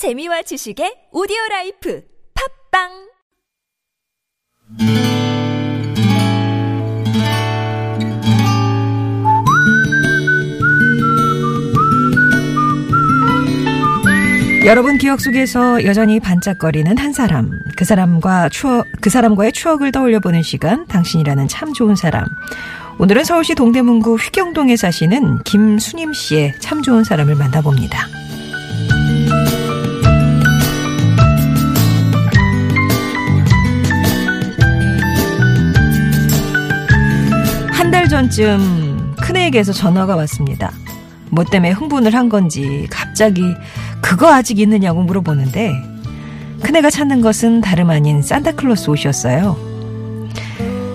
재미와 지식의 오디오 라이프 팝빵 여러분 기억 속에서 여전히 반짝거리는 한 사람, 그 사람과 추억, 그 사람과의 추억을 떠올려 보는 시간, 당신이라는 참 좋은 사람. 오늘은 서울시 동대문구 휘경동에 사시는 김수님 씨의 참 좋은 사람을 만나봅니다. 전쯤 큰애에게서 전화가 왔습니다. 뭐 때문에 흥분을 한 건지 갑자기 그거 아직 있느냐고 물어보는데 큰애가 찾는 것은 다름 아닌 산타클로스 옷이었어요.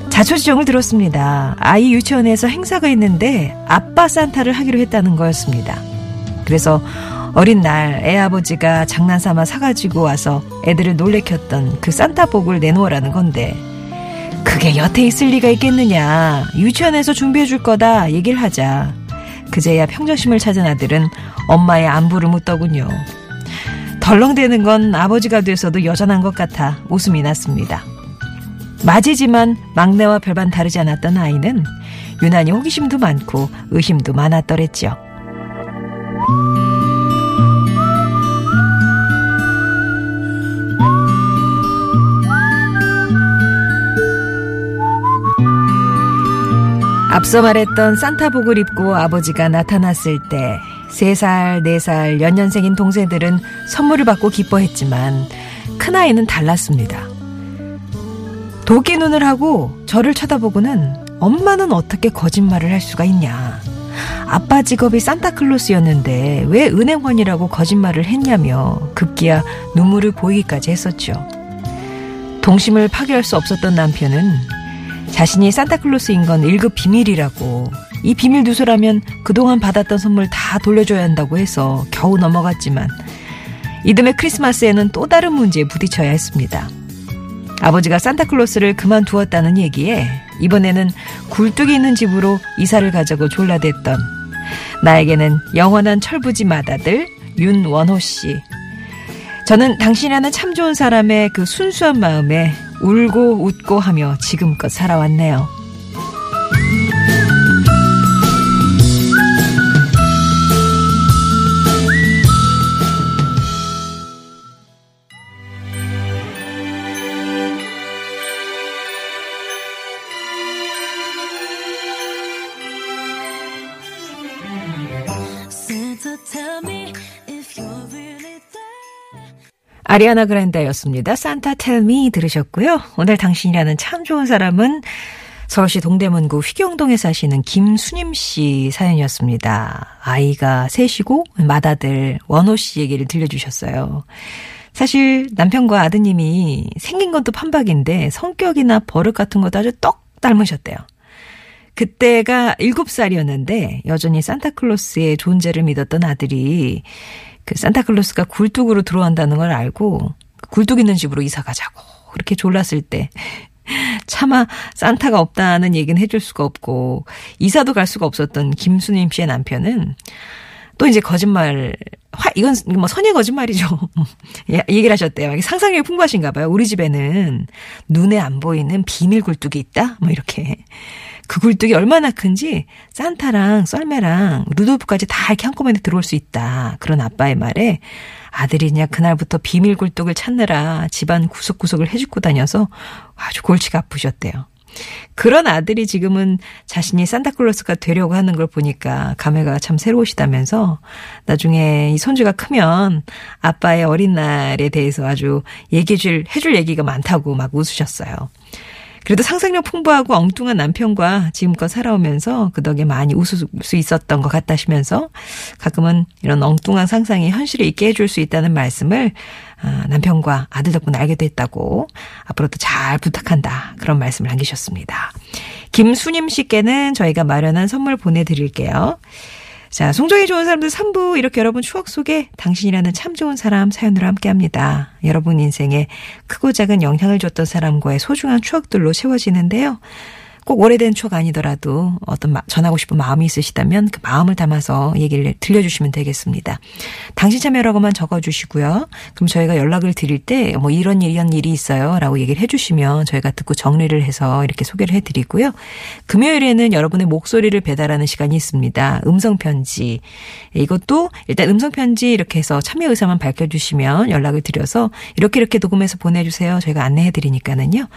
자초지종을 들었습니다. 아이 유치원에서 행사가 있는데 아빠 산타를 하기로 했다는 거였습니다. 그래서 어린 날 애 아버지가 장난삼아 사가지고 와서 애들을 놀래켰던 그 산타복을 내놓으라는 건데 그게 여태 있을 리가 있겠느냐. 유치원에서 준비해 줄 거다 얘기를 하자. 그제야 평정심을 찾은 아들은 엄마의 안부를 묻더군요. 덜렁대는 건 아버지가 돼서도 여전한 것 같아 웃음이 났습니다. 맞이지만 막내와 별반 다르지 않았던 아이는 유난히 호기심도 많고 의심도 많았더랬죠. 앞서 말했던 산타복을 입고 아버지가 나타났을 때 3살, 4살, 연년생인 동생들은 선물을 받고 기뻐했지만 큰아이는 달랐습니다. 도끼 눈을 하고 저를 쳐다보고는 엄마는 어떻게 거짓말을 할 수가 있냐. 아빠 직업이 산타클로스였는데 왜 은행원이라고 거짓말을 했냐며 급기야 눈물을 보이기까지 했었죠. 동심을 파괴할 수 없었던 남편은 자신이 산타클로스인 건 1급 비밀이라고 이 비밀 누설하면 그동안 받았던 선물 다 돌려줘야 한다고 해서 겨우 넘어갔지만 이듬해 크리스마스에는 또 다른 문제에 부딪혀야 했습니다. 아버지가 산타클로스를 그만두었다는 얘기에 이번에는 굴뚝이 있는 집으로 이사를 가자고 졸라댔던 나에게는 영원한 철부지 맏아들 윤원호 씨. 저는 당신이라는 참 좋은 사람의 그 순수한 마음에 울고 웃고 하며 지금껏 살아왔네요. 아리아나 그란다였습니다. 산타 텔미 들으셨고요. 오늘 당신이라는 참 좋은 사람은 서울시 동대문구 휘경동에 사시는 김수님 씨 사연이었습니다. 아이가 셋이고 맏아들 원호 씨 얘기를 들려주셨어요. 사실 남편과 아드님이 생긴 건 또 판박인데 성격이나 버릇 같은 것도 아주 똑 닮으셨대요. 그때가 7살이었는데 여전히 산타클로스의 존재를 믿었던 아들이 그 산타클로스가 굴뚝으로 들어온다는 걸 알고 그 굴뚝 있는 집으로 이사 가자고 그렇게 졸랐을 때 차마 산타가 없다는 얘기는 해줄 수가 없고 이사도 갈 수가 없었던 김수님 씨의 남편은 또 이제 거짓말 화 이건 뭐 선의 거짓말이죠. 얘기를 하셨대요. 상상력이 풍부하신가 봐요. 우리 집에는 눈에 안 보이는 비밀 굴뚝이 있다. 뭐 이렇게 그 굴뚝이 얼마나 큰지 산타랑 썰매랑 루돌프까지 다 이렇게 한꺼번에 들어올 수 있다. 그런 아빠의 말에 아들이 그냥 그날부터 비밀 굴뚝을 찾느라 집안 구석구석을 해주고 다녀서 아주 골치가 아프셨대요. 그런 아들이 지금은 자신이 산타클로스가 되려고 하는 걸 보니까 감회가 참 새로우시다면서 나중에 이 손주가 크면 아빠의 어린 날에 대해서 아주 얘기해 줄, 해줄 얘기가 많다고 막 웃으셨어요. 그래도 상상력 풍부하고 엉뚱한 남편과 지금껏 살아오면서 그 덕에 많이 웃을 수 있었던 것 같다시면서 가끔은 이런 엉뚱한 상상이 현실에 있게 해줄 수 있다는 말씀을 아, 남편과 아들 덕분에 알게 됐다고 앞으로도 잘 부탁한다 그런 말씀을 남기셨습니다. 김수님 씨께는 저희가 마련한 선물 보내드릴게요. 자, 송정이 좋은 사람들 3부 이렇게 여러분 추억 속에 당신이라는 참 좋은 사람 사연으로 함께합니다. 여러분 인생에 크고 작은 영향을 줬던 사람과의 소중한 추억들로 채워지는데요. 꼭 오래된 추억 아니더라도 어떤 마- 전하고 싶은 마음이 있으시다면 그 마음을 담아서 얘기를 들려주시면 되겠습니다. 당신 참여라고만 적어주시고요. 그럼 저희가 연락을 드릴 때 뭐 이런 일, 이런 일이 있어요. 라고 얘기를 해주시면 저희가 듣고 정리를 해서 이렇게 소개를 해드리고요. 금요일에는 여러분의 목소리를 배달하는 시간이 있습니다. 음성편지. 이것도 일단 음성편지 이렇게 해서 참여 의사만 밝혀주시면 연락을 드려서 이렇게 이렇게 녹음해서 보내주세요. 저희가 안내해드리니까는요.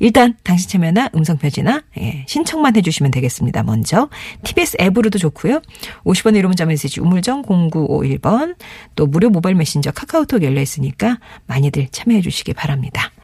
일단 당신 참여나 음성편지나 예, 신청만 해주시면 되겠습니다. 먼저 TBS 앱으로도 좋고요. 50원의 유료 문자 메시지 우물정 0951번 또 무료 모바일 메신저 카카오톡 열려 있으니까 많이들 참여해 주시기 바랍니다.